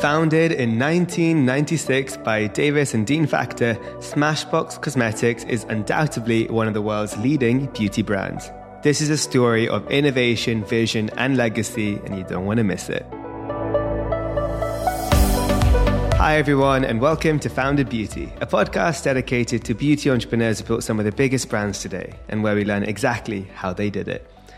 Founded in 1996 by Davis and Dean Factor, Smashbox Cosmetics is undoubtedly one of the world's leading beauty brands. This is a story of innovation, vision, and legacy, and you don't want to miss it. Hi, everyone, and welcome to Founded Beauty, a podcast dedicated to beauty entrepreneurs who built some of the biggest brands today and where we learn exactly how they did it.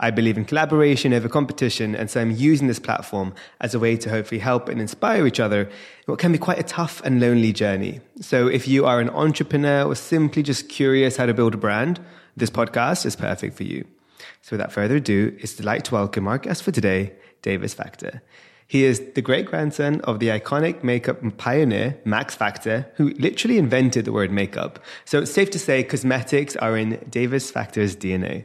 I believe in collaboration over competition, and so I'm using this platform as a way to hopefully help and inspire each other in what can be quite a tough and lonely journey. So if you are an entrepreneur or simply just curious how to build a brand, this podcast is perfect for you. So without further ado, it's a delight to welcome our guest for today, Davis Factor. He is the great grandson of the iconic makeup pioneer, Max Factor, who literally invented the word makeup. So it's safe to say cosmetics are in Davis Factor's DNA.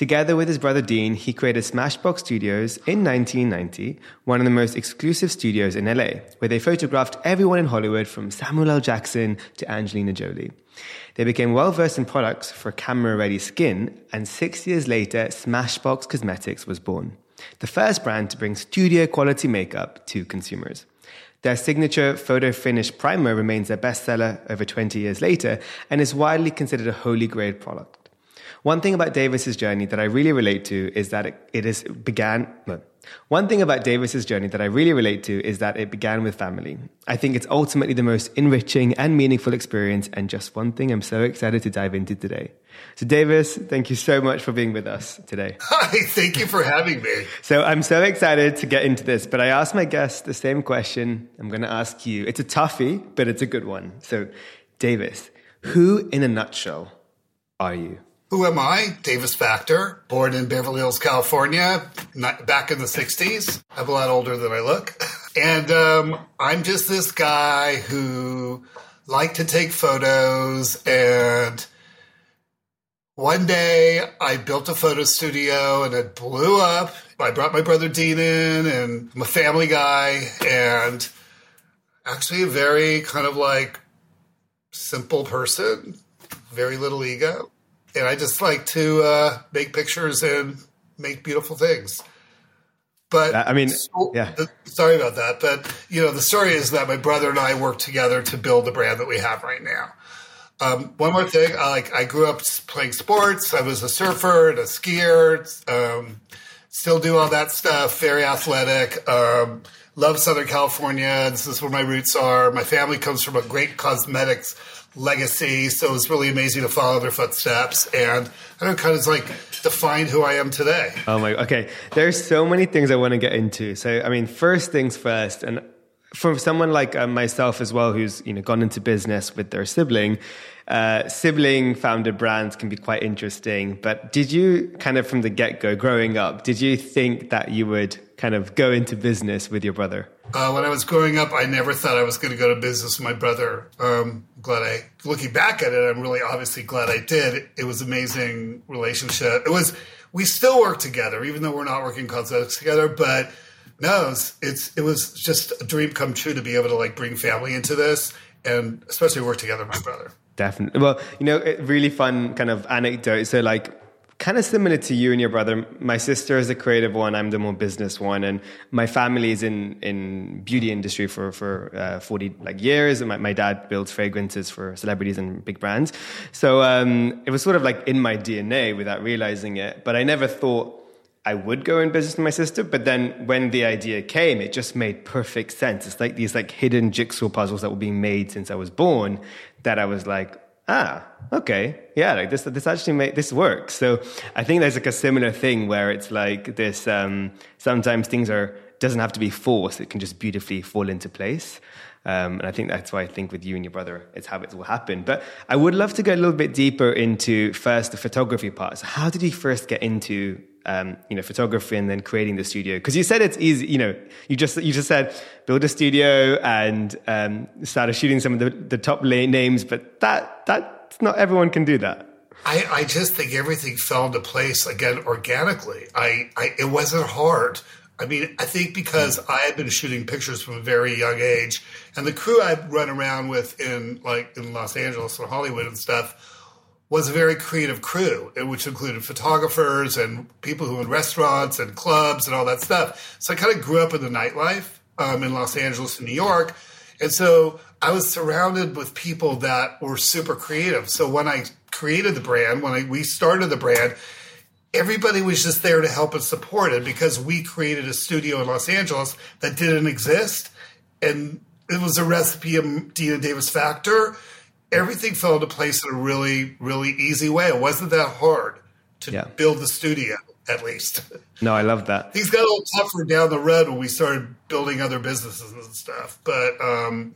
Together with his brother Dean, he created Smashbox Studios in 1990, one of the most exclusive studios in LA, where they photographed everyone in Hollywood from Samuel L. Jackson to Angelina Jolie. They became well versed in products for camera ready skin, and six years later, Smashbox Cosmetics was born, the first brand to bring studio quality makeup to consumers. Their signature photo finish primer remains their bestseller over 20 years later and is widely considered a holy grail product. One thing about Davis's journey that I really relate to is that it, it is began. No. One thing about Davis's journey that I really relate to is that it began with family. I think it's ultimately the most enriching and meaningful experience, and just one thing I'm so excited to dive into today. So, Davis, thank you so much for being with us today. Hi, thank you for having me. So, I'm so excited to get into this, but I asked my guests the same question. I'm going to ask you. It's a toughie, but it's a good one. So, Davis, who in a nutshell are you? Who am I? Davis Factor, born in Beverly Hills, California, back in the 60s. I'm a lot older than I look. And um, I'm just this guy who liked to take photos. And one day I built a photo studio and it blew up. I brought my brother Dean in, and I'm a family guy, and actually a very kind of like simple person, very little ego and I just like to uh, make pictures and make beautiful things. But I mean, so, yeah. Sorry about that, but you know, the story is that my brother and I worked together to build the brand that we have right now. Um, one more thing, I, like I grew up playing sports. I was a surfer and a skier. Um, still do all that stuff. Very athletic. Um, love Southern California. This is where my roots are. My family comes from a great cosmetics legacy. So it's really amazing to follow their footsteps and I don't kind of like define who I am today. Oh my, okay. There's so many things I want to get into. So, I mean, first things first, and for someone like uh, myself as well, who's, you know, gone into business with their sibling, uh, sibling founded brands can be quite interesting. But did you kind of from the get go growing up, did you think that you would kind of go into business with your brother? Uh, when I was growing up, I never thought I was going to go to business with my brother. Um, glad I, looking back at it, I'm really obviously glad I did. It was amazing relationship. It was, we still work together, even though we're not working cosmetics together, but no, it's, it's, it was just a dream come true to be able to like bring family into this and especially work together with my brother. Definitely. Well, you know, really fun kind of anecdote. So like kind of similar to you and your brother. My sister is the creative one. I'm the more business one, and my family is in in beauty industry for for uh, 40 like years. And my, my dad builds fragrances for celebrities and big brands. So um, it was sort of like in my DNA without realizing it. But I never thought I would go in business with my sister. But then when the idea came, it just made perfect sense. It's like these like hidden jigsaw puzzles that were being made since I was born. That I was like, ah, okay, yeah, like this, this actually make this works. So I think there's like a similar thing where it's like this. Um, sometimes things are doesn't have to be forced; it can just beautifully fall into place. Um, and I think that's why I think with you and your brother, it's how it will happen. But I would love to go a little bit deeper into first the photography part. So how did you first get into um, you know, photography and then creating the studio? Because you said it's easy. You know, you just you just said build a studio and um, started shooting some of the, the top names, but that that's not everyone can do that. I, I just think everything fell into place again organically. I, I it wasn't hard. I mean, I think because I had been shooting pictures from a very young age, and the crew I'd run around with in like in Los Angeles and Hollywood and stuff was a very creative crew, which included photographers and people who owned restaurants and clubs and all that stuff. So I kind of grew up in the nightlife um, in Los Angeles and New York, and so I was surrounded with people that were super creative. So when I created the brand, when I, we started the brand, everybody was just there to help and support it because we created a studio in Los Angeles that didn't exist. And it was a recipe of Deena Davis factor. Everything fell into place in a really, really easy way. It wasn't that hard to yeah. build the studio, at least. No, I love that. Things got a little tougher down the road when we started building other businesses and stuff. But um,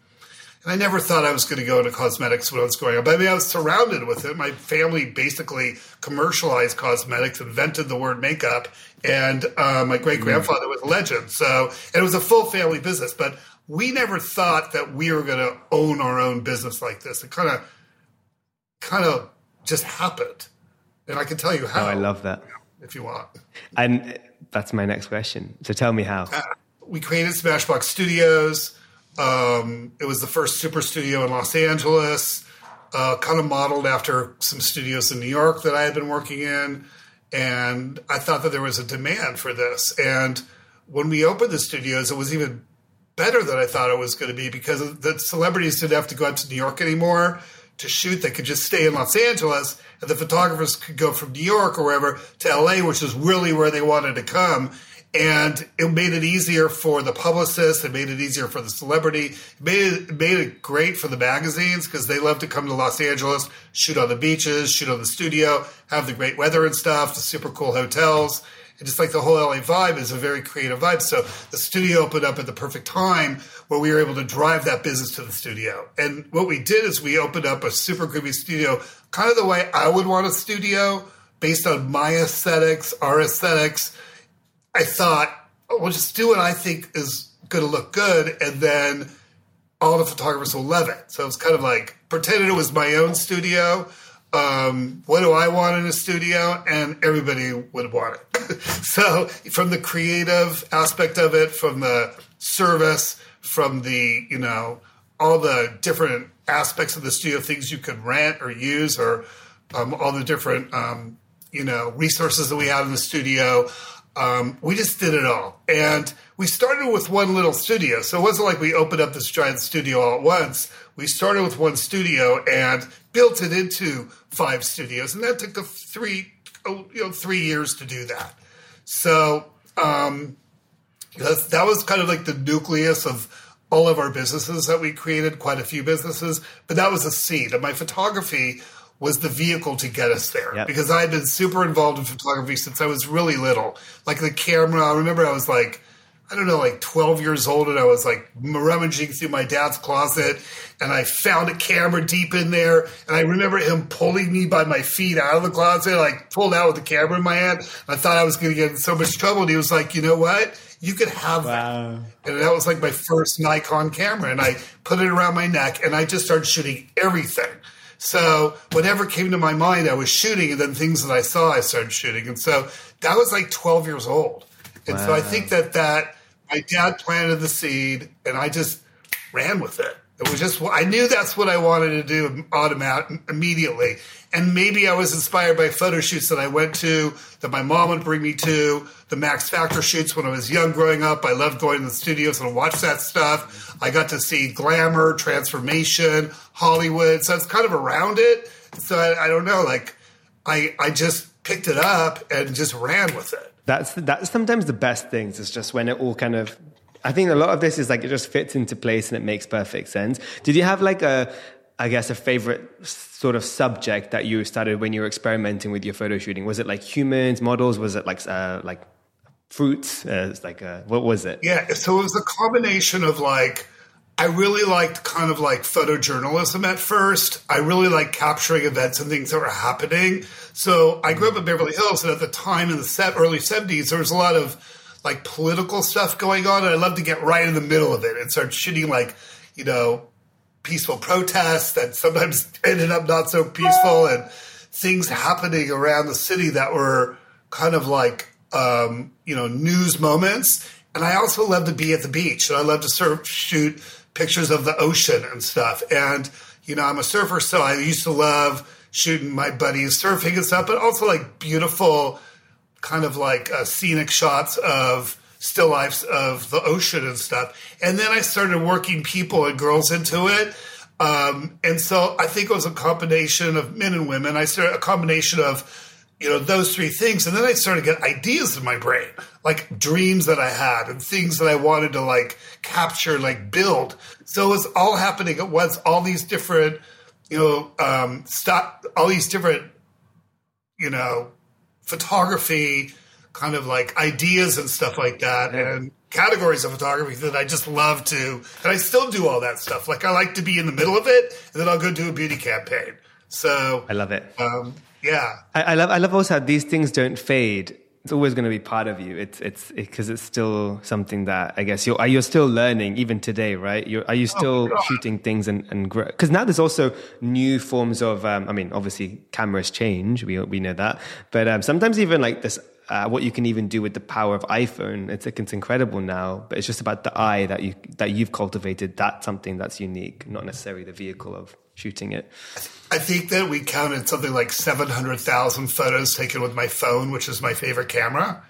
and I never thought I was going to go into cosmetics when I was growing up. I mean, I was surrounded with it. My family basically commercialized cosmetics, invented the word makeup, and uh, my great grandfather was a legend. So, and it was a full family business. But we never thought that we were going to own our own business like this. It kind of, kind of just happened, and I can tell you how. Oh, I love that. If you want, and that's my next question. So tell me how. Uh, we created Smashbox Studios um, it was the first super studio in Los Angeles, uh, kind of modeled after some studios in New York that I had been working in. And I thought that there was a demand for this. And when we opened the studios, it was even better than I thought it was going to be because the celebrities didn't have to go out to New York anymore to shoot. They could just stay in Los Angeles, and the photographers could go from New York or wherever to LA, which is really where they wanted to come and it made it easier for the publicists. It made it easier for the celebrity. It made it, it made it great for the magazines because they love to come to Los Angeles, shoot on the beaches, shoot on the studio, have the great weather and stuff, the super cool hotels. Just like the whole LA vibe is a very creative vibe. So the studio opened up at the perfect time where we were able to drive that business to the studio. And what we did is we opened up a super groovy studio, kind of the way I would want a studio based on my aesthetics, our aesthetics I thought, oh, we'll just do what I think is going to look good, and then all the photographers will love it. So it's kind of like pretending it was my own studio. Um, what do I want in a studio? And everybody would want it. so from the creative aspect of it, from the service, from the, you know, all the different aspects of the studio, things you could rent or use, or um, all the different, um, you know, resources that we had in the studio. Um, we just did it all. And we started with one little studio. So it wasn't like we opened up this giant studio all at once. We started with one studio and built it into five studios. And that took three, oh, you know, three years to do that. So um, that was kind of like the nucleus of all of our businesses that we created, quite a few businesses. But that was a seed. And my photography was the vehicle to get us there yep. because I had been super involved in photography since I was really little. Like the camera, I remember I was like, I don't know, like 12 years old, and I was like rummaging through my dad's closet, and I found a camera deep in there. And I remember him pulling me by my feet out of the closet, like pulled out with the camera in my hand. I thought I was going to get in so much trouble. And he was like, you know what? You could have wow. that. And that was like my first Nikon camera. And I put it around my neck, and I just started shooting everything. So whatever came to my mind, I was shooting, and then things that I saw, I started shooting. And so that was like 12 years old. And wow. so I think that that my dad planted the seed, and I just ran with it. It was just I knew that's what I wanted to do automatic immediately. And maybe I was inspired by photo shoots that I went to that my mom would bring me to, the Max Factor shoots when I was young growing up. I loved going to the studios and watch that stuff. I got to see glamour, transformation, Hollywood. So it's kind of around it. So I, I don't know, like I I just picked it up and just ran with it. That's that's sometimes the best things. It's just when it all kind of I think a lot of this is like it just fits into place and it makes perfect sense. Did you have like a, I guess, a favorite sort of subject that you started when you were experimenting with your photo shooting? Was it like humans, models? Was it like uh, like fruits? Uh, like uh, what was it? Yeah, so it was a combination of like. I really liked kind of like photojournalism at first. I really liked capturing events and things that were happening. So I grew up in Beverly Hills, and at the time in the early 70s, there was a lot of like political stuff going on, and I love to get right in the middle of it and start shooting like, you know, peaceful protests that sometimes ended up not so peaceful and things happening around the city that were kind of like um, you know news moments. And I also love to be at the beach, and I love to surf, shoot pictures of the ocean and stuff. And you know, I'm a surfer, so I used to love shooting my buddies surfing and stuff, but also like beautiful, kind of like uh, scenic shots of still lifes of the ocean and stuff. And then I started working people and girls into it. Um, and so I think it was a combination of men and women. I started a combination of you know those three things and then i started to get ideas in my brain like dreams that i had and things that i wanted to like capture like build so it was all happening at once all these different you know um stop all these different you know photography kind of like ideas and stuff like that and categories of photography that I just love to and I still do all that stuff. Like I like to be in the middle of it and then I'll go do a beauty campaign. So I love it. Um, yeah. I, I, love I love also how these things don't fade. It's always going to be part of you. It's it's because it, it's still something that I guess you're you're still learning even today, right? You're, are you oh, still oh, shooting things and and grow? Because now there's also new forms of. Um, I mean, obviously cameras change. We we know that, but um, sometimes even like this uh, what you can even do with the power of iPhone. It's like it's incredible now, but it's just about the eye that you that you've cultivated. That's something that's unique, not necessarily the vehicle of shooting it. I think that we counted something like 700,000 photos taken with my phone, which is my favorite camera.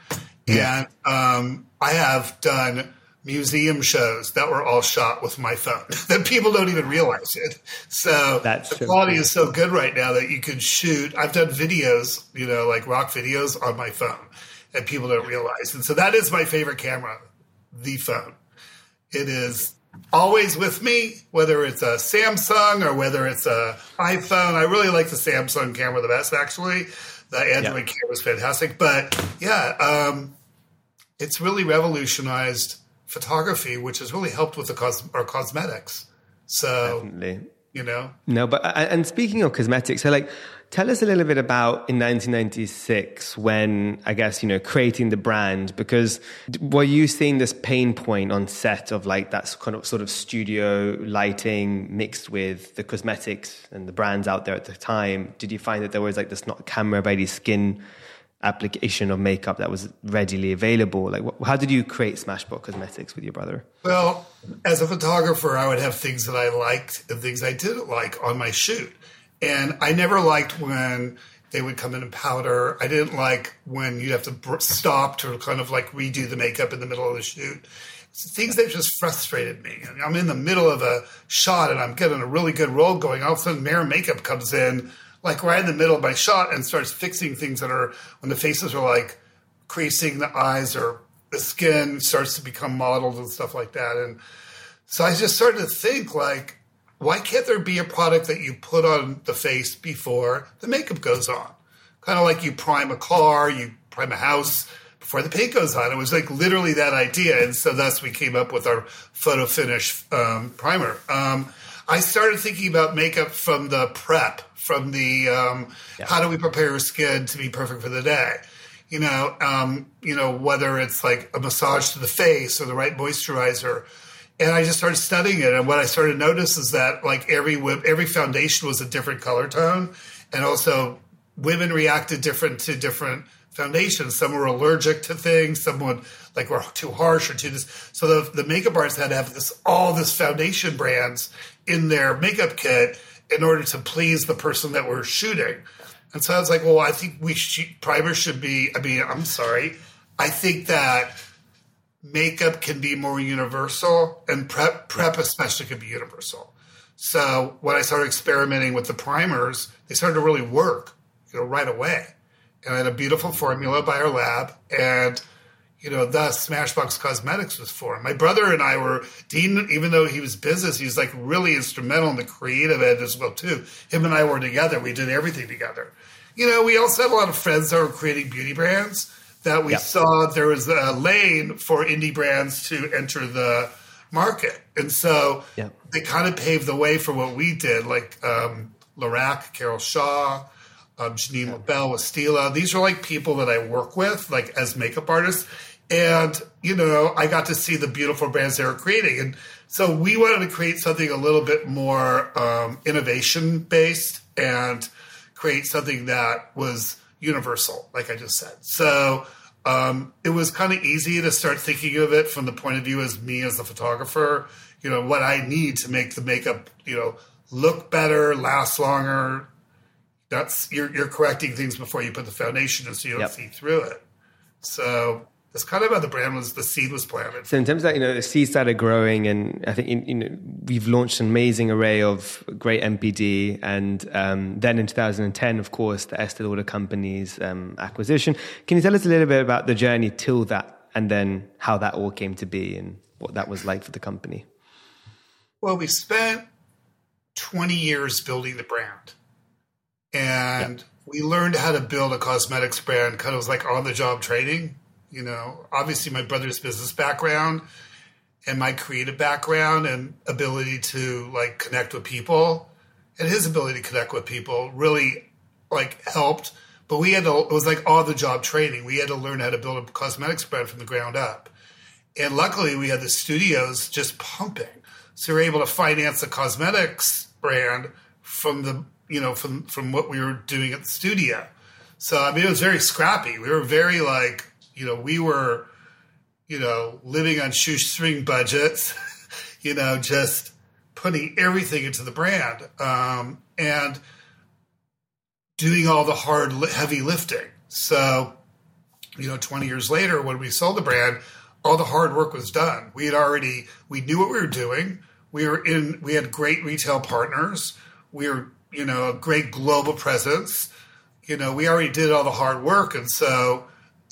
Yeah. And um, I have done museum shows that were all shot with my phone that people don't even realize it. So That's the true. quality is so good right now that you can shoot. I've done videos, you know, like rock videos on my phone and people don't realize. And so that is my favorite camera, the phone. It is always with me, whether it's a Samsung or whether it's a iPhone. I really like the Samsung camera the best, actually. The Android yeah. camera is fantastic, but yeah, um, it's really revolutionized photography, which has really helped with the cos- our cosmetics. So, Definitely. you know, no, but and speaking of cosmetics, so like Tell us a little bit about in 1996 when I guess you know creating the brand because were you seeing this pain point on set of like that kind of sort of studio lighting mixed with the cosmetics and the brands out there at the time? Did you find that there was like this not camera ready skin application of makeup that was readily available? Like, how did you create Smashbox Cosmetics with your brother? Well, as a photographer, I would have things that I liked and things I didn't like on my shoot. And I never liked when they would come in and powder. I didn't like when you'd have to stop to kind of like redo the makeup in the middle of the shoot. things that just frustrated me. I'm in the middle of a shot and I'm getting a really good roll going. All of a sudden, Mare Makeup comes in, like right in the middle of my shot, and starts fixing things that are when the faces are like creasing, the eyes or the skin starts to become mottled and stuff like that. And so I just started to think like, why can't there be a product that you put on the face before the makeup goes on? Kind of like you prime a car, you prime a house before the paint goes on. It was like literally that idea. And so thus we came up with our photo finish um, primer. Um, I started thinking about makeup from the prep, from the um, yeah. how do we prepare our skin to be perfect for the day. You know, um, you know whether it's like a massage to the face or the right moisturizer and I just started studying it. And what I started to notice is that like every every foundation was a different color tone, and also women reacted different to different foundations. Some were allergic to things. Some would like were too harsh or too this. So the the makeup artists had to have this all this foundation brands in their makeup kit in order to please the person that we're shooting. And so I was like, well, I think we should, primer should be. I mean, I'm sorry. I think that makeup can be more universal and prep prep especially can be universal. So when I started experimenting with the primers, they started to really work, you know, right away. And I had a beautiful formula by our lab and you know, thus Smashbox Cosmetics was formed. My brother and I were Dean, even though he was business, he was like really instrumental in the creative end as well too. Him and I were together. We did everything together. You know, we also had a lot of friends that were creating beauty brands that we yep. saw there was a lane for indie brands to enter the market. And so yep. they kind of paved the way for what we did, like um, Lorac, Carol Shaw, um, Jeanine yep. Lobell with Stila. These are like people that I work with, like as makeup artists. And, you know, I got to see the beautiful brands they were creating. And so we wanted to create something a little bit more um, innovation based and create something that was universal, like I just said. So um, it was kind of easy to start thinking of it from the point of view as me as the photographer. You know what I need to make the makeup, you know, look better, last longer. That's you're, you're correcting things before you put the foundation in, so you don't yep. see through it. So that's kind of how the brand was, the seed was planted. So in terms of that, you know, the seed started growing, and I think you know we've launched an amazing array of great NPD, and um, then in 2010, of course, the Estee Lauder Company's um, acquisition. Can you tell us a little bit about the journey till that, and then how that all came to be, and what that was like for the company? Well, we spent 20 years building the brand, and we learned how to build a cosmetics brand. Kind of was like on the job training you know, obviously my brother's business background and my creative background and ability to like connect with people and his ability to connect with people really like helped. But we had to, it was like all the job training. We had to learn how to build a cosmetics brand from the ground up. And luckily we had the studios just pumping. So we were able to finance a cosmetics brand from the, you know, from, from what we were doing at the studio. So, I mean, it was very scrappy. We were very like, you know, we were, you know, living on shoestring budgets, you know, just putting everything into the brand um, and doing all the hard, heavy lifting. So, you know, 20 years later, when we sold the brand, all the hard work was done. We had already, we knew what we were doing. We were in, we had great retail partners. We were, you know, a great global presence. You know, we already did all the hard work. And so,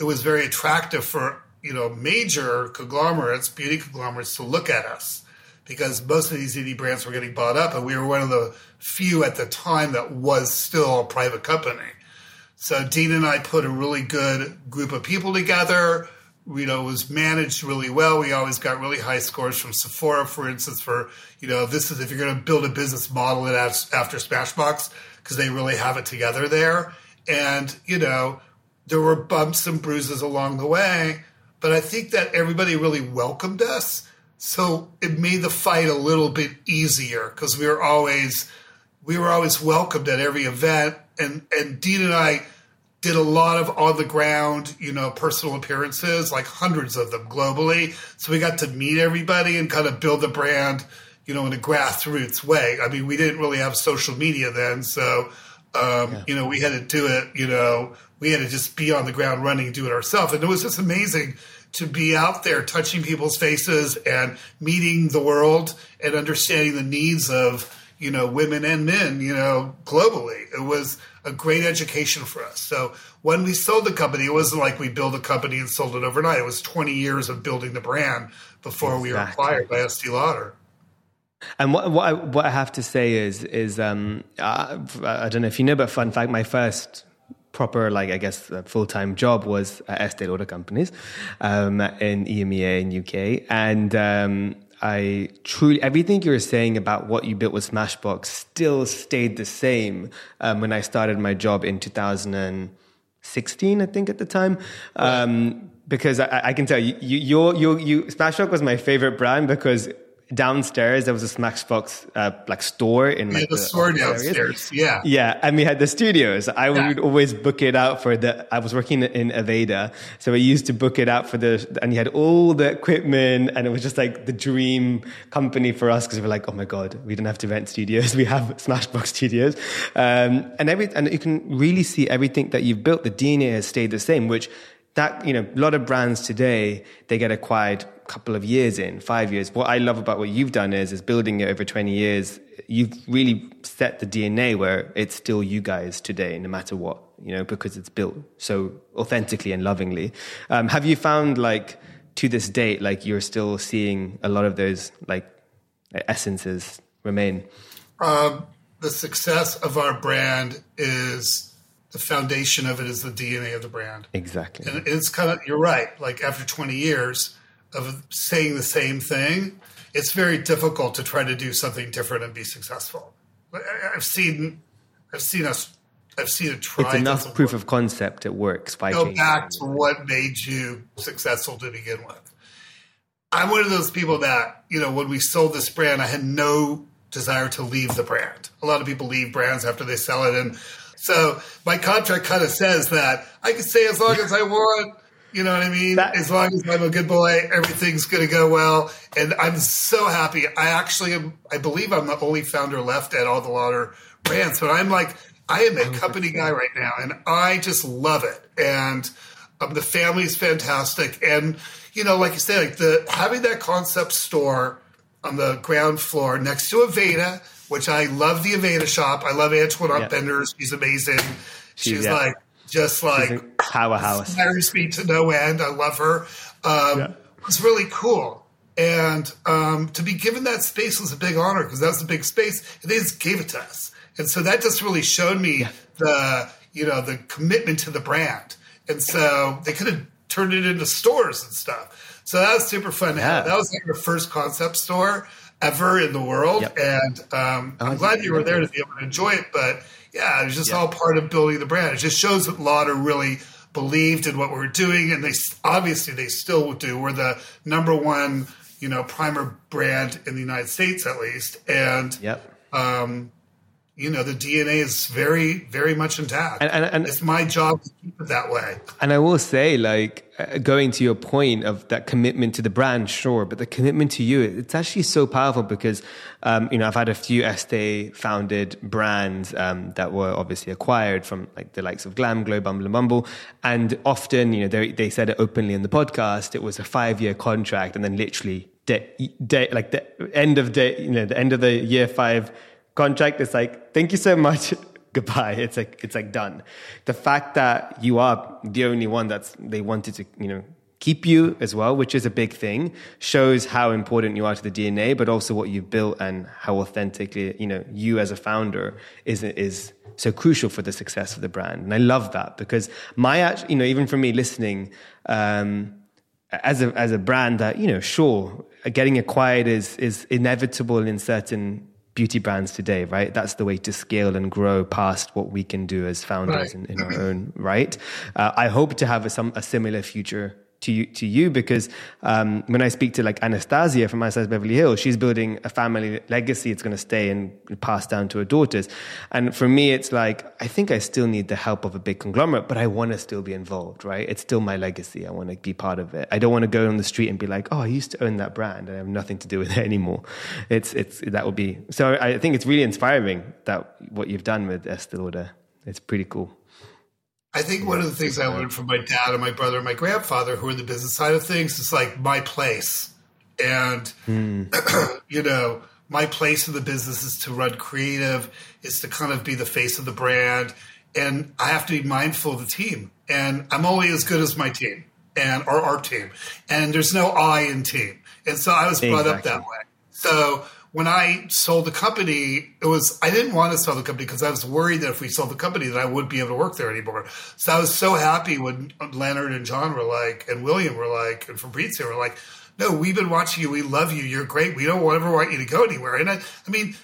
it was very attractive for you know major conglomerates, beauty conglomerates, to look at us because most of these indie brands were getting bought up, and we were one of the few at the time that was still a private company. So Dean and I put a really good group of people together. You know, it was managed really well. We always got really high scores from Sephora, for instance. For you know, this is if you're going to build a business model it after Smashbox because they really have it together there. And you know, there were bumps and bruises along the way, but I think that everybody really welcomed us. So it made the fight a little bit easier because we were always we were always welcomed at every event, and and Dean and I did a lot of on the ground, you know, personal appearances, like hundreds of them globally. So we got to meet everybody and kind of build the brand, you know, in a grassroots way. I mean, we didn't really have social media then, so um, yeah. you know, we had to do it, you know, we had to just be on the ground running and do it ourselves. And it was just amazing to be out there touching people's faces and meeting the world and understanding the needs of, you know, women and men, you know, globally. It was a great education for us. So when we sold the company, it wasn't like we built a company and sold it overnight. It was 20 years of building the brand before exactly. we were acquired by Estee Lauder. And what what I, what I have to say is is um, I, I don't know if you know, but fun fact, my first proper, like I guess, full time job was at Estee Lauder companies um, in EMEA and UK, and um, I truly everything you were saying about what you built with Smashbox still stayed the same um, when I started my job in 2016, I think at the time. Um, because I, I, can tell you, you, your, your, you, Smashbox was my favorite brand because downstairs there was a Smashbox uh, like store in like yeah, the, the store downstairs. Areas. Yeah, yeah, and we had the studios. I yeah. would always book it out for the. I was working in Aveda, so I used to book it out for the. And you had all the equipment, and it was just like the dream company for us because we were like, oh my god, we don't have to rent studios. We have Smashbox studios, um, and every and you can really see everything that you've built. The DNA has stayed the same, which that you know a lot of brands today they get acquired a couple of years in five years. What i love about what you've done is is building it over 20 years you've really set the dna where it's still you guys today no matter what you know because it's built so authentically and lovingly. Um, have you found like to this date like you're still seeing a lot of those like essences remain? Um, the success of our brand is the foundation of it is the DNA of the brand. Exactly. And it's kind of, you're right. Like after 20 years of saying the same thing, it's very difficult to try to do something different and be successful. I've seen, I've seen us, I've seen it try. It's enough proof work. of concept. It works. By Go back to what made you successful to begin with. I'm one of those people that, you know, when we sold this brand, I had no desire to leave the brand. A lot of people leave brands after they sell it and So my contract kind of says that I can stay as long as I want. You know what I mean? That, as long as I'm a good boy, everything's going to go well. And I'm so happy. I actually am, I believe I'm the only founder left at all the Lauder brands, but I'm like, I am a company guy right now and I just love it. And um, the family's fantastic. And, you know, like you said, like the, having that concept store on the ground floor next to a Aveda, which I love the Aveda shop. I love Antoinette yeah. Benders. She's amazing. She's, She's yeah. like, just like powerhouse. Inspires me to no end. I love her. Um, yeah. It's really cool. And um, to be given that space was a big honor because that was a big space, and they just gave it to us. And so that just really showed me yeah. the you know the commitment to the brand. And so they could have turned it into stores and stuff. So that was super fun. Yeah. That was like our first concept store ever in the world, yep. and um, I'm glad you were there to be able to enjoy it. But yeah, it was just yeah. all part of building the brand. It just shows that Lauder really believed in what we were doing, and they obviously they still do. We're the number one, you know, primer brand in the United States, at least, and yep. Um, you know the DNA is very very much intact, and, and, and, it's my job to keep it that way. And I will say, like uh, going to your point of that commitment to the brand, sure, but the commitment to you, it's actually so powerful because um, you know I've had a few Estee founded brands um, that were obviously acquired from like the likes of Glam Glow, Bumble and Bumble, and often you know they they said it openly in the podcast. It was a five year contract, and then literally day, day like the end of day, you know, the end of the year five contract is like, thank you so much. Goodbye. It's like, it's like done. The fact that you are the only one that's, they wanted to, you know, keep you as well, which is a big thing, shows how important you are to the DNA, but also what you've built and how authentically, you know, you as a founder is, is so crucial for the success of the brand. And I love that because my, you know, even for me listening, um, as a, as a brand that, you know, sure, getting acquired is, is inevitable in certain beauty brands today, right? That's the way to scale and grow past what we can do as founders right. in, in, our own right. Uh, I hope to have a, some a similar future to you, to you because um, when I speak to like Anastasia from My Size Beverly Hills, she's building a family legacy. It's going to stay and pass down to her daughters. And for me, it's like, I think I still need the help of a big conglomerate, but I want to still be involved, right? It's still my legacy. I want to be part of it. I don't want to go on the street and be like, oh, I used to own that brand and I have nothing to do with it anymore. It's, it's, that would be, so I think it's really inspiring that what you've done with Estee Lauder. It's pretty cool. I think one of the things I learned from my dad and my brother and my grandfather, who are the business side of things, is like my place. And, mm. you know, my place in the business is to run creative, is to kind of be the face of the brand. And I have to be mindful of the team. And I'm only as good as my team and or our team. And there's no I in team. And so I was brought exactly. up that way. So when I sold the company, it was I didn't want to sell the company because I was worried that if we sold the company, that I wouldn't be able to work there anymore. So I was so happy when Leonard and John were like, and William were like, and Fabrizio were like, "No, we've been watching you. We love you. You're great. We don't ever want you to go anywhere." And I, I mean,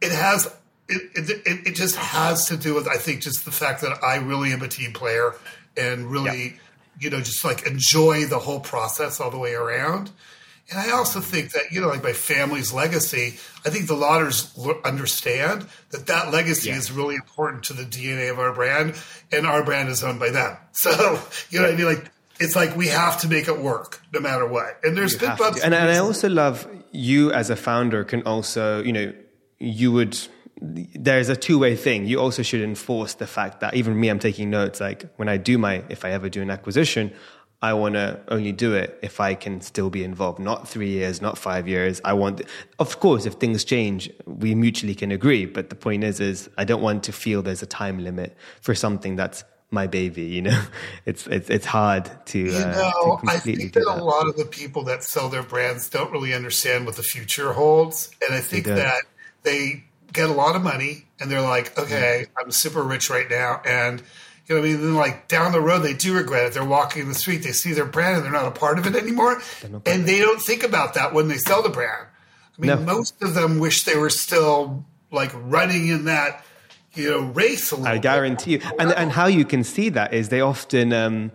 it has. It, it, it just has to do with I think just the fact that I really am a team player and really, you know, just like enjoy the whole process all the way around. And I also think that, you know, like my family's legacy, I think the Lauders understand that that legacy yeah. is really important to the DNA of our brand, and our brand is owned by them. So, you know what I mean? Like, it's like we have to make it work no matter what. And there's you been bumps. And, and I also love you as a founder can also, you know, you would there's a two-way thing. You also should enforce the fact that even me, I'm taking notes. Like when I do my, if I ever do an acquisition, I want to only do it if I can still be involved. Not three years, not five years. I want, of course, if things change, we mutually can agree. But the point is, is I don't want to feel there's a time limit for something that's my baby. You know, it's it's it's hard to. You uh, know, to I think that, that, a lot of the people that sell their brands don't really understand what the future holds, and I think that they get a lot of money and they're like, okay, I'm super rich right now, and you know, what I mean, then like down the road, they do regret it. They're walking in the street, they see their brand, and they're not a part of it anymore, and they don't think about that when they sell the brand. I mean, no. most of them wish they were still like running in that you know race. I guarantee you, and and how you can see that is they often. Um,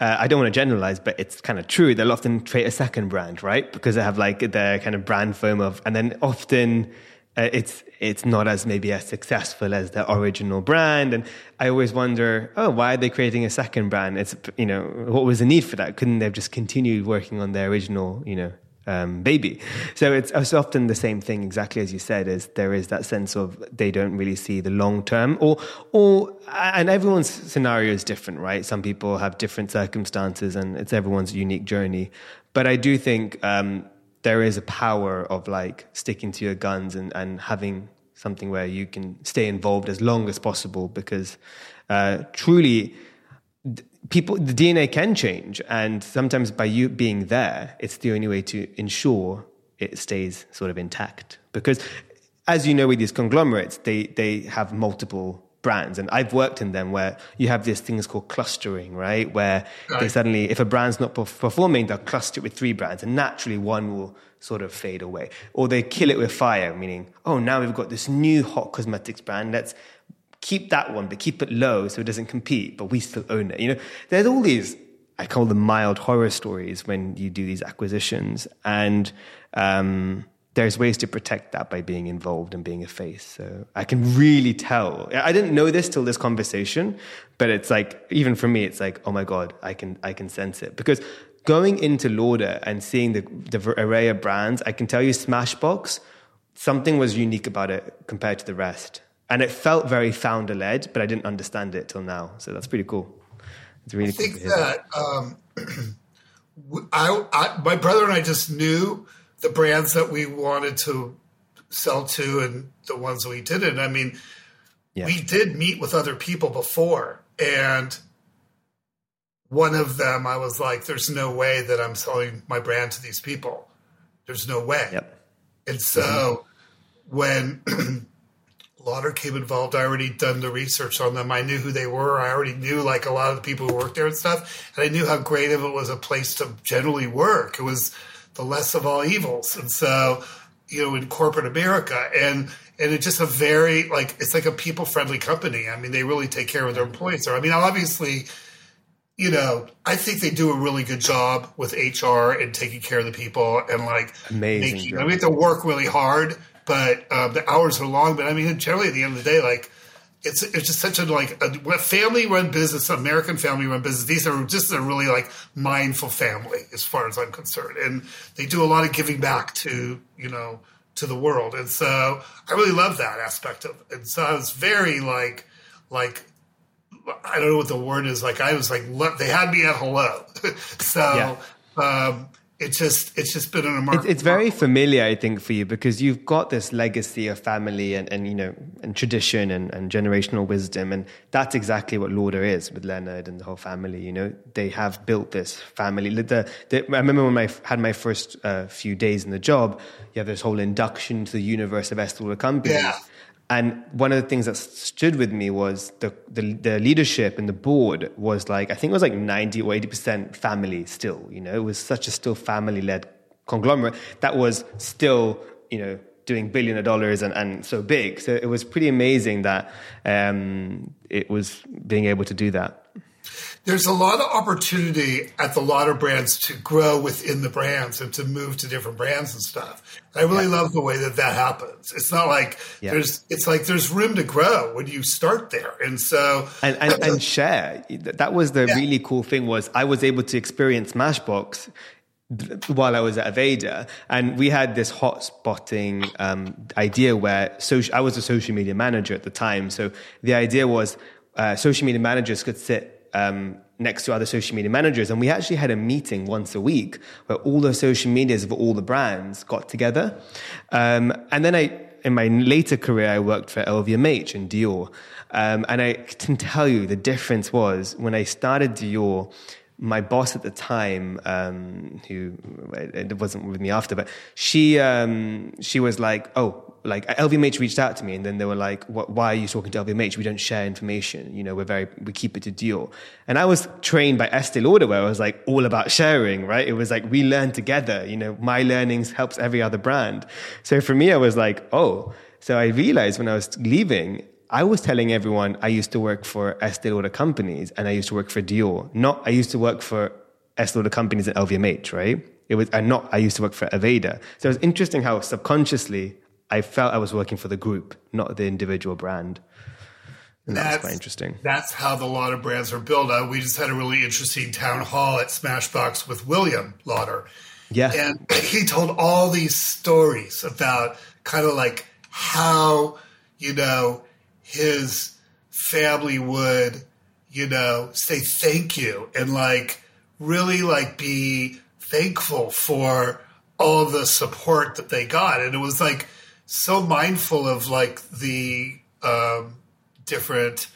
uh, I don't want to generalize, but it's kind of true. They'll often create a second brand, right? Because they have like their kind of brand foam of, and then often uh, it's it's not as maybe as successful as the original brand. And I always wonder, oh, why are they creating a second brand? It's, you know, what was the need for that? Couldn't they have just continued working on their original, you know, um, baby. So it's, it's, often the same thing, exactly as you said. Is there is that sense of they don't really see the long term, or or and everyone's scenario is different, right? Some people have different circumstances, and it's everyone's unique journey. But I do think um, there is a power of like sticking to your guns and and having something where you can stay involved as long as possible because uh, truly people the dna can change and sometimes by you being there it's the only way to ensure it stays sort of intact because as you know with these conglomerates they they have multiple brands and i've worked in them where you have these things called clustering right where right. they suddenly if a brand's not performing they'll cluster it with three brands and naturally one will sort of fade away or they kill it with fire meaning oh now we've got this new hot cosmetics brand let's keep that one, but keep it low so it doesn't compete, but we still own it. You know, there's all these, I call them mild horror stories when you do these acquisitions. And um, there's ways to protect that by being involved and being a face. So I can really tell. I didn't know this till this conversation, but it's like, even for me, it's like, oh my God, I can, I can sense it. Because going into Lauder and seeing the, the array of brands, I can tell you Smashbox, something was unique about it compared to the rest and it felt very founder led, but I didn't understand it till now. So that's pretty cool. It's really I think cool that, that. Um, I, I, my brother and I just knew the brands that we wanted to sell to and the ones we didn't. I mean, yeah. we did meet with other people before, and one of them, I was like, "There's no way that I'm selling my brand to these people. There's no way." Yep. And so mm-hmm. when Lauder came involved. I already done the research on them. I knew who they were. I already knew like a lot of the people who worked there and stuff. And I knew how great of it was a place to generally work. It was the less of all evils. And so, you know, in corporate America and and it's just a very like it's like a people friendly company. I mean, they really take care of their employees. There. I mean, obviously, you know, I think they do a really good job with HR and taking care of the people and like amazing. Making, I mean, they work really hard but um, the hours are long. But I mean, generally at the end of the day, like it's it's just such a like a, family run business, American family run business. These are just a really like mindful family as far as I'm concerned, and they do a lot of giving back to you know to the world, and so I really love that aspect of. It. And so I was very like like I don't know what the word is. Like I was like they had me at hello, so. Yeah. Um, it's just it's just been an remarkable. It's, it's very familiar, I think, for you because you've got this legacy of family and, and you know and tradition and, and generational wisdom, and that's exactly what Lauder is with Leonard and the whole family. You know, they have built this family. The, the, I remember when I had my first uh, few days in the job, you have this whole induction to the universe of Estée Lauder companies. Yeah. And one of the things that stood with me was the, the, the leadership and the board was like I think it was like ninety or eighty percent family still. You know, it was such a still family led conglomerate that was still you know doing billion of dollars and, and so big. So it was pretty amazing that um, it was being able to do that there's a lot of opportunity at the Lauder brands to grow within the brands and to move to different brands and stuff. I really yeah. love the way that that happens. It's not like yeah. there's, it's like there's room to grow when you start there. And so, and, and, and share. That was the yeah. really cool thing was I was able to experience Smashbox while I was at Aveda, and we had this hot spotting um, idea where social, I was a social media manager at the time. So the idea was uh, social media managers could sit um, next to other social media managers. And we actually had a meeting once a week where all the social medias of all the brands got together. Um, and then I, in my later career, I worked for LVMH and Dior. Um, and I can tell you the difference was when I started Dior, my boss at the time, um, who it wasn't with me after, but she um, she was like, "Oh, like LVMH reached out to me and then they were like, why are you talking to LVMH? We don't share information. You know, we're very, we keep it to deal. And I was trained by Estee Lauder where I was like all about sharing, right? It was like we learn together. You know, my learnings helps every other brand. So for me, I was like, oh, so I realized when I was leaving, I was telling everyone I used to work for Estee Lauder companies and I used to work for Dior. Not, I used to work for Estee Lauder companies at LVMH, right? It was, and not, I used to work for Aveda. So it was interesting how subconsciously I felt I was working for the group, not the individual brand. And that's, quite interesting. That's how the Lauder brands are built. Uh, we just had a really interesting town hall at Smashbox with William Lauder. Yeah. And he told all these stories about kind of like how, you know, his family would, you know, say thank you and like really like be thankful for all the support that they got. And it was like so mindful of like the um, different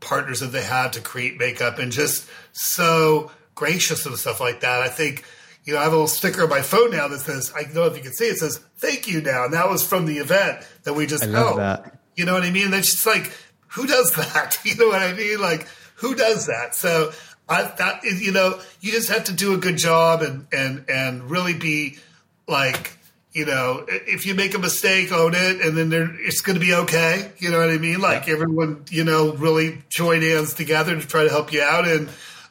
partners that they had to create makeup and just so gracious and stuff like that. I think, you know, I have a little sticker on my phone now that says, I don't know if you can see it, says, thank you now. And that was from the event that we just, I love oh, that. you know what I mean? That's just like, who does that? You know what I mean? Like, who does that? So I, that, you know, you just have to do a good job and, and, and really be like, you know, if you make a mistake, own it, and then it's going to be okay. You know what I mean? Like everyone, you know, really join hands together to try to help you out, and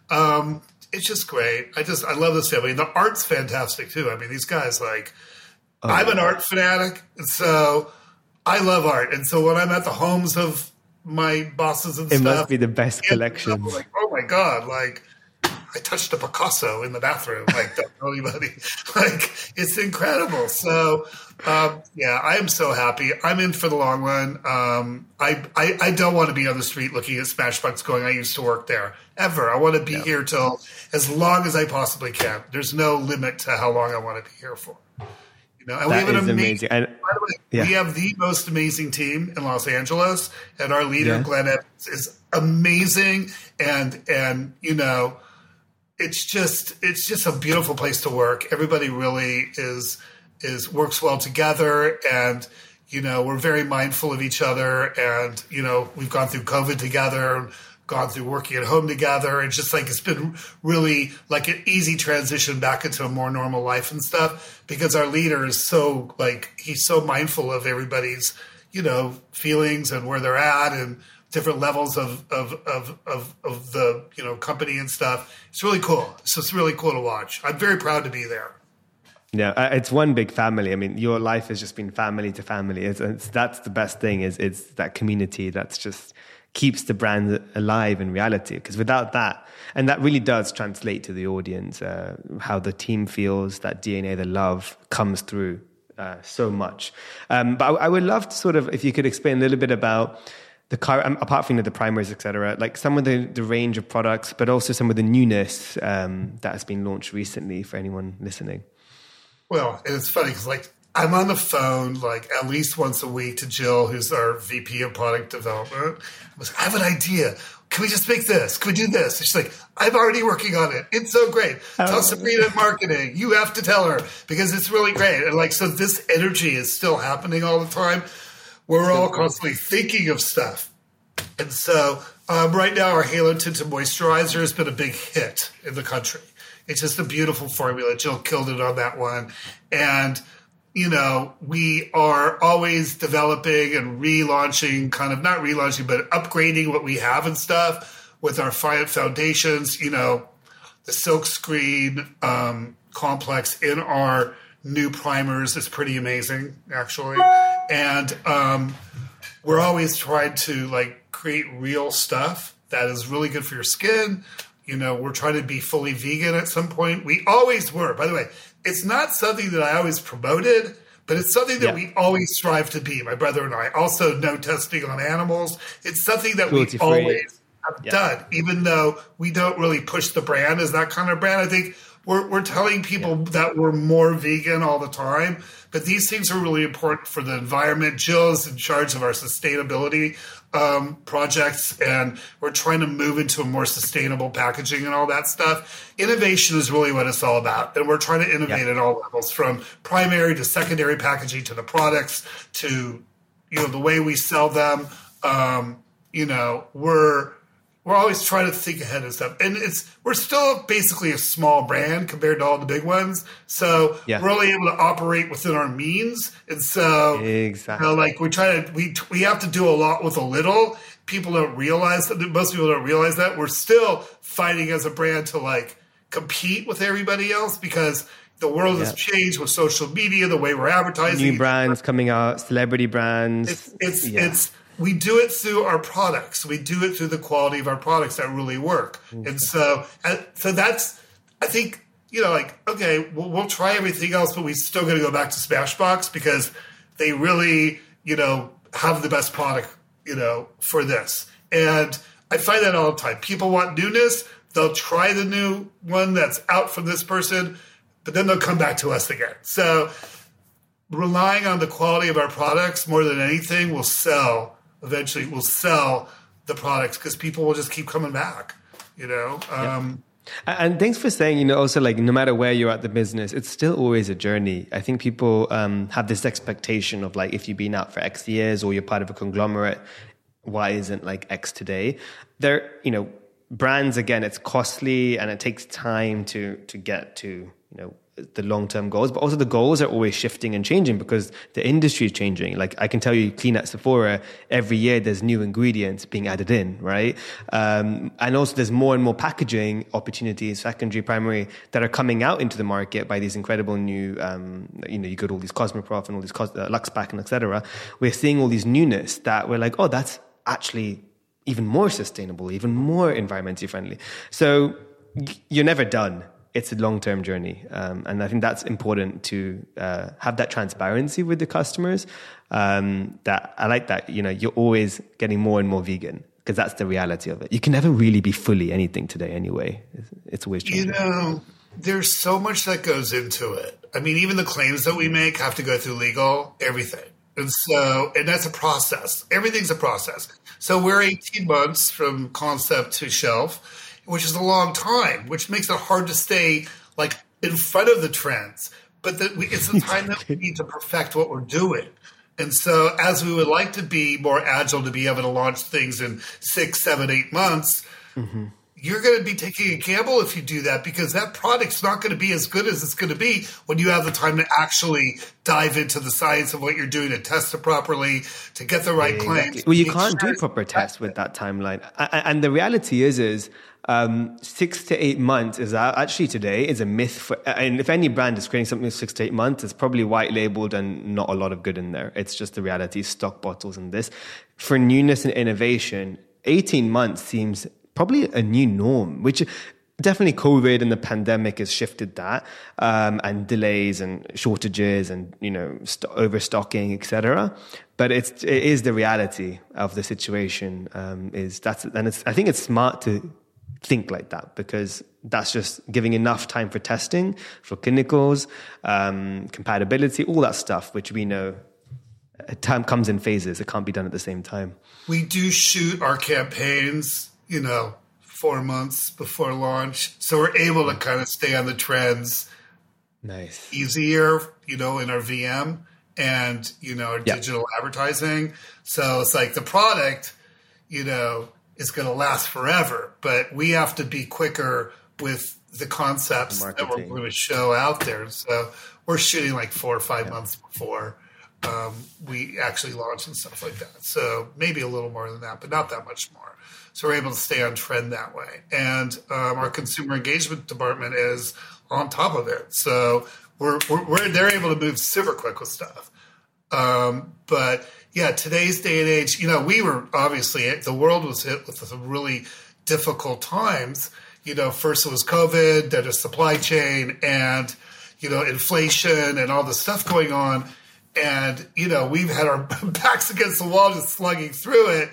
um, it's just great. I just I love this family. And the art's fantastic too. I mean, these guys like, I'm an art fanatic, and so I love art, and so when I'm at the homes of my bosses and It stuff, must be the best I'm like, oh my god, like I touched a Picasso in the bathroom. Like, don't tell anybody. Like, it's incredible. So, um, yeah, I am so happy. I'm in for the long run. Um, I, I, I don't want to be on the street looking at Smashbox going, I used to work there ever. I want to be here till as long as I possibly can. There's no limit to how long I want to be here for. You know, and we have an is amazing. amazing. The way, Yeah. we have the most amazing team in Los Angeles, and our leader Yeah. Glenn Evans is amazing. And and you know, it's just it's just a beautiful place to work. Everybody really is is works well together, and you know we're very mindful of each other. And you know we've gone through COVID together, gone through working at home together. It's just like it's been really like an easy transition back into a more normal life and stuff because our leader is so like he's so mindful of everybody's you know feelings and where they're at and different levels of of, of, of of the you know company and stuff. It's really cool. So it's really cool to watch. I'm very proud to be there. Yeah, uh, it's one big family. I mean, your life has just been family to family. It's, it's, that's the best thing. Is it's that community that's just keeps the brand alive in reality. Because without that, and that really does translate to the audience, uh, how the team feels, that DNA, the love comes through uh, so much. Um, but I, I would love to sort of, if you could explain a little bit about the car, um, apart from the primaries, etc., like some of the, the range of products, but also some of the newness um, that has been launched recently for anyone listening. Well, and it's funny because like I'm on the phone like at least once a week to Jill, who's our VP of product development. I was like, I have an idea. Can we just make this? Can we do this? And she's like, I'm already working on it. It's so great. Tell Sabrina marketing. You have to tell her because it's really great. And like, so this energy is still happening all the time. We're all constantly thinking of stuff. And so um, right now, our Halo Tinted Moisturizer has been a big hit in the country. It's just a beautiful formula. Jill killed it on that one. And, you know, we are always developing and relaunching, kind of not relaunching, but upgrading what we have and stuff with our foundations, you know, the silk screen um, complex in our new primers is pretty amazing, actually. And um, we're always trying to like create real stuff that is really good for your skin. You know, we're trying to be fully vegan at some point. We always were. By the way, it's not something that I always promoted, but it's something that Yeah. we always strive to be, my brother and I. Also, no testing on animals. It's something that we Cruelty-free. always have Yeah. done, even though we don't really push the brand as that kind of brand. I think we're, we're telling people that we're more vegan all the time, but these things are really important for the environment. Jill is in charge of our sustainability um, projects, and we're trying to move into a more sustainable packaging and all that stuff. Innovation is really what it's all about, and we're trying to innovate Yeah. at all levels, from primary to secondary packaging to the products to you know the way we sell them. Um, you know, we're we're always trying to think ahead and stuff. And it's we're still basically a small brand compared to all the big ones. So Yeah. we're only able to operate within our means. And so Exactly. you know, like we try to we we have to do a lot with a little. People don't realize that most people don't realize that we're still fighting as a brand to like compete with everybody else because the world has changed with social media, the way we're advertising. New brands coming out, celebrity brands. It's it's, yeah. it's we do it through our products. We do it through the quality of our products that really work. Mm-hmm. And so and so that's I think you know like okay we'll, we'll try everything else, but we still got to go back to Smashbox because they really you know have the best product you know for this. And I find that all the time. People want newness. They'll try the new one that's out from this person, but then they'll come back to us again. So relying on the quality of our products more than anything will sell eventually will sell the products because people will just keep coming back you know um, and thanks for saying, you know, also like no matter where you're at the business, it's still always a journey. I think people um, have this expectation of like if you've been out for X years or you're part of a conglomerate, why isn't like X today? There, you know, brands again, it's costly and it takes time to to get to you know the long term goals, but also the goals are always shifting and changing because the industry is changing. Like I can tell you, clean at Sephora every year there's new ingredients being added in, right? Um, and also there's more and more packaging opportunities, secondary, primary, that are coming out into the market by these incredible new, um, you know, you got all these Cosmoprof and all these Cos- uh, Luxpack and etc. We're seeing all these newness that we're like, oh, that's actually even more sustainable, even more environmentally friendly. So you're never done it's a long term journey. Um, and I think that's important to uh, have that transparency with the customers. Um, that I like that, you know, you're always getting more and more vegan because that's the reality of it. You can never really be fully anything today anyway. It's, it's always changing. You know, there's so much that goes into it. I mean, even the claims that we make have to go through legal, everything. And so, and that's a process. Everything's a process. So we're 18 months from concept to shelf which is a long time, which makes it hard to stay like in front of the trends. But the, it's the time that we need to perfect what we're doing. And so, as we would like to be more agile to be able to launch things in six, seven, eight months, mm-hmm you're going to be taking a gamble if you do that because that product's not going to be as good as it's going to be when you have the time to actually dive into the science of what you're doing to test it properly to get the right yeah, claims. Exactly. Well, you can't sure do proper tests with that timeline, and the reality is is. Um, six to eight months is actually today is a myth for, and if any brand is creating something six to eight months, it's probably white labeled and not a lot of good in there. It's just the reality, stock bottles and this. For newness and innovation, 18 months seems probably a new norm, which definitely COVID and the pandemic has shifted that, um, and delays and shortages and you know st- overstocking, etc. But it's it is the reality of the situation. Um, is that's and it's I think it's smart to think like that because that's just giving enough time for testing, for clinicals, um, compatibility, all that stuff, which we know uh, time comes in phases. It can't be done at the same time. We do shoot our campaigns you know, four months before launch. So we're able to kind of stay on the trends. Nice. Easier, you know, in our VM and, you know, our yep. digital advertising. So it's like the product, you know, is going to last forever, but we have to be quicker with the concepts Marketing. that we're going to show out there. So we're shooting like four or five yep. months before um, we actually launch and stuff like that. So maybe a little more than that, but not that much more. So we're able to stay on trend that way. And um, our consumer engagement department is on top of it. So we're, we're, we're they're able to move super quick with stuff. Um, but yeah, today's day and age, you know, we were obviously the world was hit with some really difficult times. You know, first it was COVID, then a supply chain, and you know, inflation and all the stuff going on. And you know, we've had our backs against the wall, just slugging through it.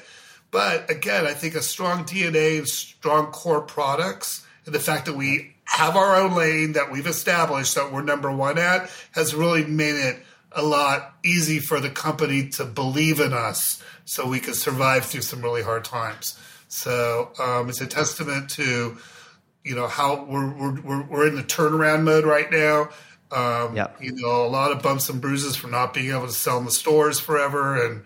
But again, I think a strong DNA and strong core products, and the fact that we have our own lane that we've established that we're number one at, has really made it a lot easy for the company to believe in us, so we could survive through some really hard times. So um, it's a testament to you know how we're, we're we're in the turnaround mode right now. Um, yep. You know, a lot of bumps and bruises for not being able to sell in the stores forever, and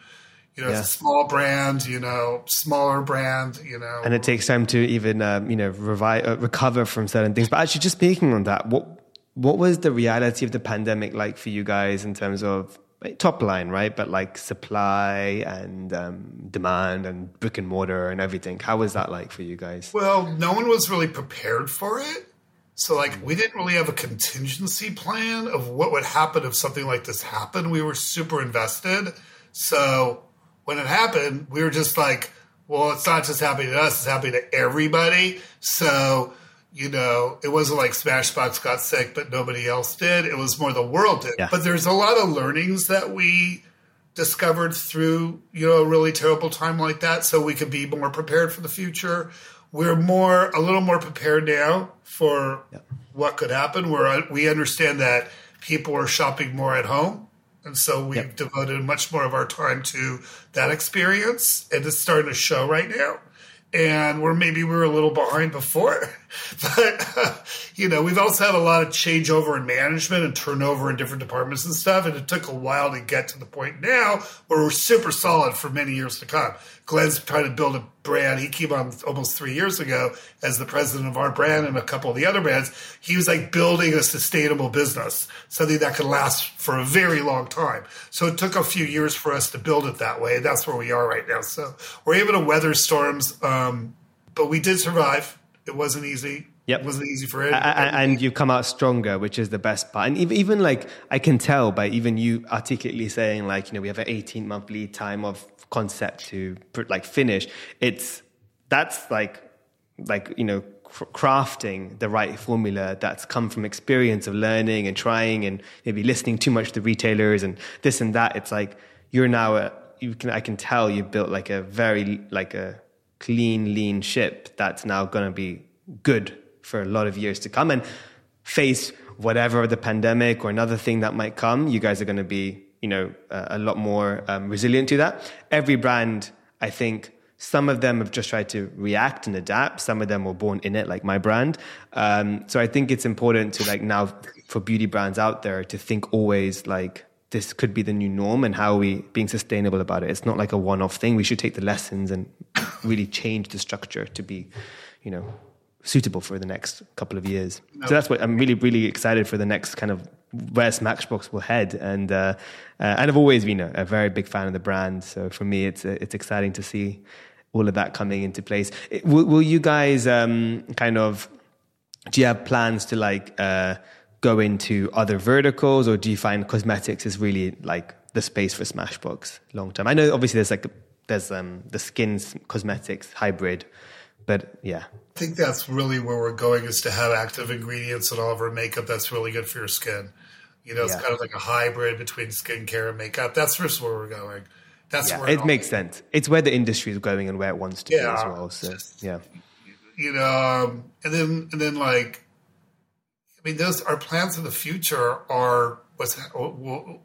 you know, yeah. it's a small brand, you know, smaller brand, you know. And it takes time to even, um, you know, revive, uh, recover from certain things. But actually, just speaking on that, what what was the reality of the pandemic like for you guys in terms of top line, right? But like supply and um, demand and brick and mortar and everything. How was that like for you guys? Well, no one was really prepared for it. So, like, we didn't really have a contingency plan of what would happen if something like this happened. We were super invested. So, when it happened, we were just like, well, it's not just happening to us, it's happening to everybody. So, you know, it wasn't like Smashbox got sick, but nobody else did. It was more the world did. Yeah. But there's a lot of learnings that we discovered through, you know, a really terrible time like that. So we could be more prepared for the future. We're more, a little more prepared now for Yeah. what could happen. Where we understand that people are shopping more at home. And so we've Yep. devoted much more of our time to that experience. And it's starting to show right now. And where maybe we were a little behind before. But, you know, we've also had a lot of changeover in management and turnover in different departments and stuff. And it took a while to get to the point now where we're super solid for many years to come. Glenn's trying to build a brand. He came on almost three years ago as the president of our brand and a couple of the other brands. He was like building a sustainable business, something that could last for a very long time. So it took a few years for us to build it that way. That's where we are right now. So we're able to weather storms. Um, but we did survive. It wasn't easy. Yep. It wasn't easy for it. And you've come out stronger, which is the best part. And even, even like I can tell by even you articulately saying like, you know, we have an 18 month lead time of concept to like finish. It's that's like like you know crafting the right formula that's come from experience of learning and trying and maybe listening too much to retailers and this and that. It's like you're now a you can I can tell you've built like a very like a clean lean ship that's now going to be good for a lot of years to come. And face whatever the pandemic or another thing that might come you guys are going to be you know uh, a lot more um, resilient to that. Every brand i think some of them have just tried to react and adapt. Some of them were born in it like my brand. Um, so i think it's important to like now for beauty brands out there to think always like this could be the new norm and how are we being sustainable about it. It's not like a one-off thing. We should take the lessons and really change the structure to be you know suitable for the next couple of years. So that's what i'm really really excited for the next kind of where smashbox will head. And uh, uh, i've always been a, a very big fan of the brand. So for me it's uh, it's exciting to see all of that coming into place. It- will, will you guys um, kind of do you have plans to like uh, go into other verticals or do you find cosmetics is really like the space for smashbox long term i know obviously there's like there's um, the skin cosmetics hybrid but yeah I think that's really where we're going is to have active ingredients in all of our makeup that's really good for your skin. You know, it's Yeah. kind of like a hybrid between skincare and makeup. That's just where we're going. That's yeah where it makes sense it's where the industry is going and where it wants to Yeah. be as well so yeah you know, um, and then and then like, I mean, those our plans for the future are what's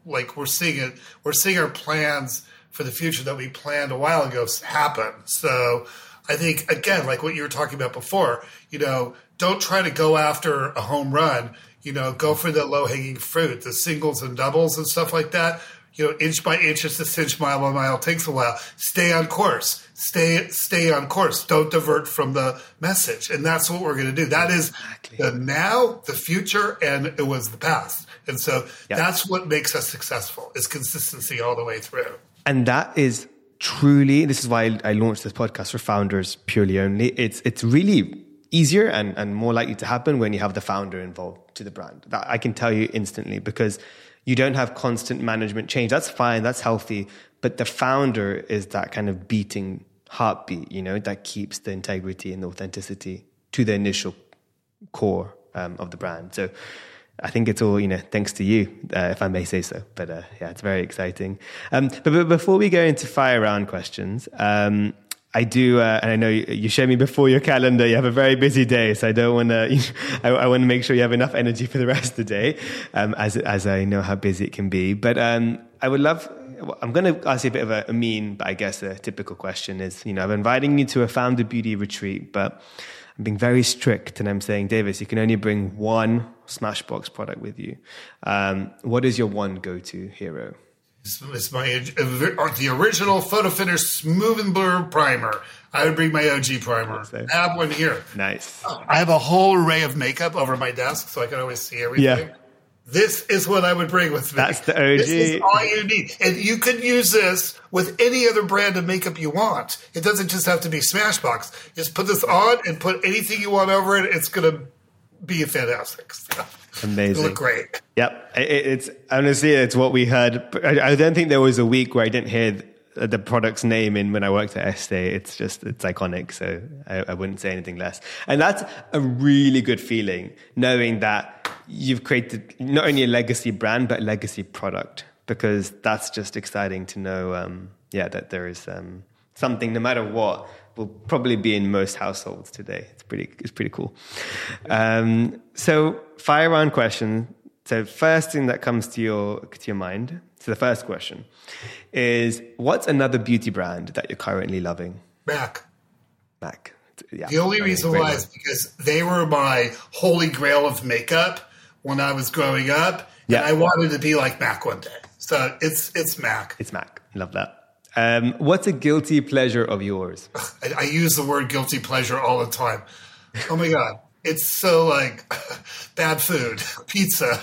like we're seeing it. We're seeing our plans for the future that we planned a while ago happen. So I think again, like what you were talking about before, you know, don't try to go after a home run. You know, go for the low hanging fruit, the singles and doubles and stuff like that. You know, inch by inch, it's a cinch, mile by mile. Takes a while. Stay on course. Stay stay on course. Don't divert from the message. And that's what we're going to do. That is the now, the future, and it was the past. And so Yeah. that's what makes us successful is consistency all the way through. and that is truly this is why I launched this podcast for founders purely only. It's it's really easier and, and more likely to happen when you have the founder involved to the brand. That I can tell you instantly because you don't have constant management change. That's fine, that's healthy. But the founder is that kind of beating heartbeat, you know, that keeps the integrity and the authenticity to the initial core um, of the brand. So I think it's all, you know, thanks to you, uh, if I may say so. But uh, yeah, it's very exciting. Um, but, but before we go into fire round questions, um, I do, uh, and I know you, you showed me before your calendar. You have a very busy day, so I don't want to. I, I want to make sure you have enough energy for the rest of the day, um, as as I know how busy it can be. But um, I would love. I'm going to ask you a bit of a, a mean, but I guess a typical question is, you know, I'm inviting you to a founder beauty retreat, but I'm being very strict, and I'm saying, Davis, you can only bring one Smashbox product with you. Um, what is your one go-to hero? It's, it's my uh, the original photo finish smooth and blur primer. I would bring my OG primer. I have one here. Nice. I have a whole array of makeup over my desk, so I can always see everything. Yeah. This is what I would bring with me. That's the This is OG. all you need, and you could use this with any other brand of makeup you want. It doesn't just have to be Smashbox. Just put this on and put anything you want over it. It's gonna being fantastic. So, Amazing. Look great. Yep. It, it's honestly, it's what we heard. I, I don't think there was a week where I didn't hear the product's name in when I worked at Estee. It's just, it's iconic. So I, I, wouldn't say anything less. And that's a really good feeling knowing that you've created not only a legacy brand, but a legacy product because that's just exciting to know. Um, yeah, that there is um, something, no matter what, will probably be in most households today. It's pretty, it's pretty cool. Um, so fire round question. So first thing that comes to your to your mind. So the first question is, what's another beauty brand that you're currently loving? Mac. Mac. Yeah, the only reason why is because they were my holy grail of makeup when I was growing up. Yeah. And I wanted to be like Mac one day. So it's it's Mac. It's Mac. Love that. Um, what's a guilty pleasure of yours? I, I, use the word guilty pleasure all the time. Oh my god, it's so like bad food, pizza,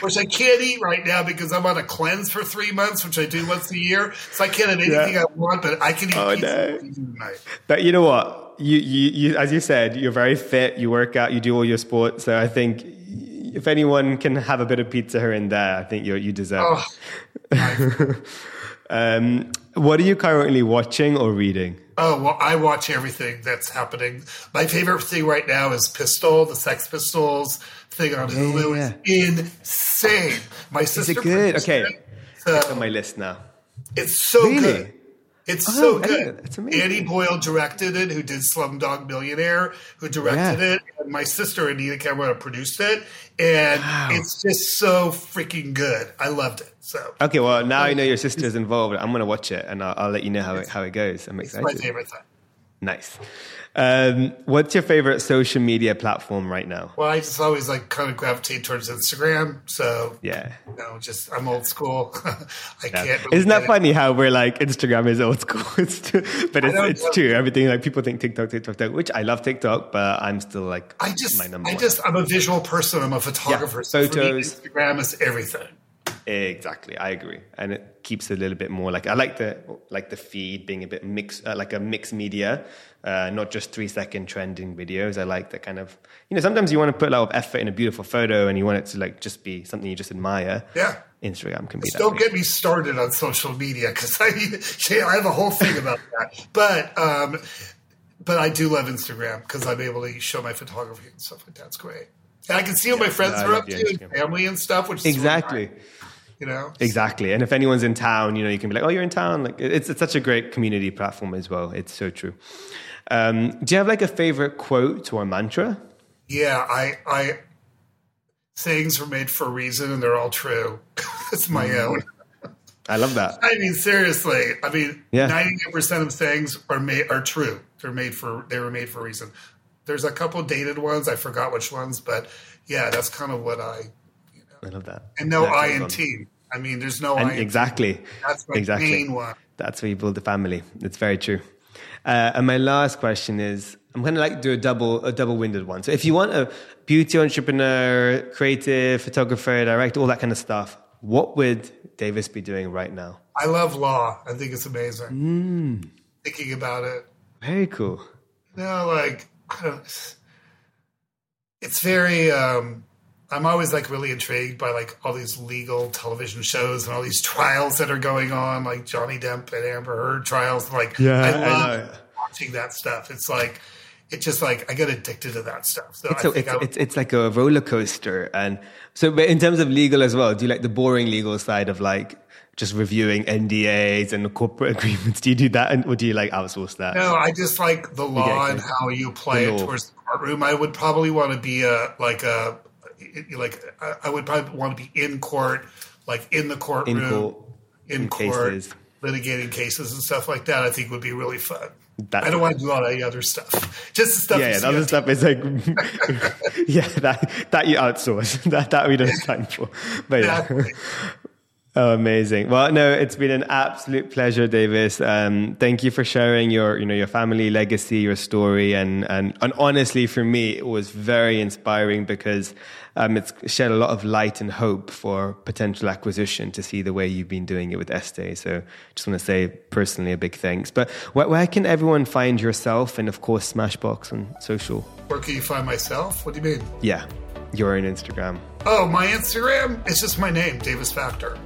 which I can't eat right now because I'm on a cleanse for three months, which I do once a year. So I can't have anything yeah. I want, but I can eat oh, pizza no. But you know what? You, you, you, as you said, you're very fit. You work out. You do all your sports. So I think if anyone can have a bit of pizza here and there, I think you you deserve. Oh, it. Um, what are you currently watching or reading? Oh, well, I watch everything that's happening. My favorite thing right now is Pistol, the Sex Pistols thing on Hulu. Yeah, is insane. My sister. Is it good? Okay. It, so it's on my list now. It's so really? good. It's oh, so good. It's amazing. Danny Boyle directed it, who did Slumdog Millionaire, who directed yeah. it. And my sister Anita Camarata produced it, and wow. it's just so freaking good. I loved it. So okay, well now I oh, know your sister's involved. I'm going to watch it, and I'll, I'll, let you know how it how it goes. I'm excited. my favorite thing. Nice. Um, what's your favorite social media platform right now? Well, I just always like kind of gravitate towards Instagram. So yeah, you know, just I'm old school. I yeah. can't. Really Isn't that funny how we're like Instagram is old school? it's too, but it's, it's true. Everything like people think TikTok, TikTok, TikTok, which I love TikTok, but I'm still like I just my number. I one. just I'm a visual person. I'm a photographer. Yeah, so photos. Me, Instagram is everything. Exactly, I agree, and it keeps a little bit more like I like the like the feed being a bit mixed, uh, like a mixed media, uh, not just three second trending videos. I like that kind of you know sometimes you want to put a lot of effort in a beautiful photo and you want it to like just be something you just admire. Yeah, Instagram can be. Just don't get me started on social media because I I have a whole thing about that, but. um but I do love Instagram because I'm able to show my photography and stuff like that. It's great. And I can see what yeah, my friends are up to, and family and stuff, which exactly. Really you know? Exactly. And if anyone's in town you know you can be like oh you're in town. Like it's, it's such a great community platform as well. It's so true. Um, do you have like a favorite quote or mantra? Yeah i i sayings are made for a reason and they're all true. It's my mm. own. I love that. I mean seriously. I mean yeah. 98% of sayings are made are true. They're made for they were made for a reason. There's a couple dated ones. I forgot which ones but yeah that's kind of what i I love that. And no I in team. I mean, there's no and I. Exactly. That's my exactly. main one. That's where you build the family. It's very true. Uh, and my last question is, I'm going to like do a double a double winded one. So if you want a beauty entrepreneur, creative photographer, director, all that kind of stuff, what would Davis be doing right now? I love law. I think it's amazing. Mm. Thinking about it. Very cool. You no, know, like it's very um, I'm always like really intrigued by like all these legal television shows and all these trials that are going on, like Johnny Depp and Amber Heard trials. Like, yeah, I love I watching that stuff. It's like, it's just like I get addicted to that stuff. So it's, so it's, it's, it's like a roller coaster. And so, in terms of legal as well, do you like the boring legal side of like just reviewing NDAs and corporate agreements? Do you do that, and, or do you like outsource that? No, I just like the law and how you play it towards the courtroom. I would probably want to be a like a like I, would probably want to be in court, like in the courtroom, in court, in in court cases. litigating cases and stuff like that. I think would be really fun. That's I don't want to do all the other stuff. Just the stuff. Yeah, yeah the other stuff is like, yeah, that that you outsource. that that we don't have time for. But yeah. Oh, amazing! Well, no, it's been an absolute pleasure, Davis. Um, thank you for sharing your, you know, your family legacy, your story, and and and honestly, for me, it was very inspiring because um, it's shed a lot of light and hope for potential acquisition to see the way you've been doing it with Estee. So, just want to say personally a big thanks. But where, where can everyone find yourself, and of course, Smashbox on social? Where can you find myself? What do you mean? Yeah, your own Instagram. Oh, my Instagram? It's just my name, Davis Factor.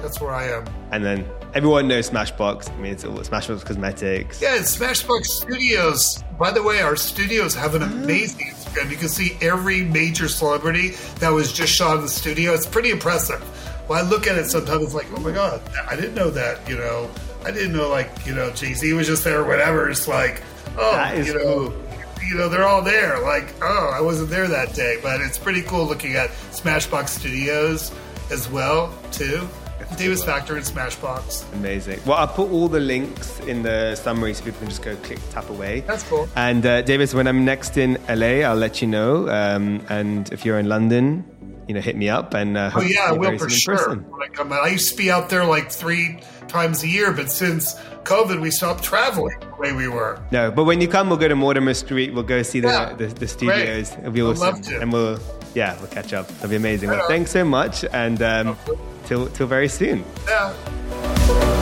That's where I am. And then everyone knows Smashbox. I mean, it's all Smashbox Cosmetics. Yeah, it's Smashbox Studios. By the way, our studios have an amazing Instagram. You can see every major celebrity that was just shot in the studio. It's pretty impressive. When I look at it sometimes, it's like, oh my God, I didn't know that, you know. I didn't know, like, you know, Jay Z was just there or whatever. It's like, oh, you know. Cool you know they're all there like oh i wasn't there that day but it's pretty cool looking at smashbox studios as well too Davis Factor and Smashbox. Amazing. Well, I'll put all the links in the summary so people can just go click, tap away. That's cool. And uh, Davis, when I'm next in LA, I'll let you know. Um, and if you're in London, you know, hit me up and uh, oh yeah, I will for sure. When I come out, I used to be out there like three times a year, but since COVID, we stopped traveling the way we were. No, but when you come, we'll go to Mortimer Street. We'll go see the yeah, the, the, studios. Great. It'll be awesome. I'd love to. And we'll yeah, we'll catch up. It'll be amazing. Well, thanks so much, and um, till till very soon. Yeah.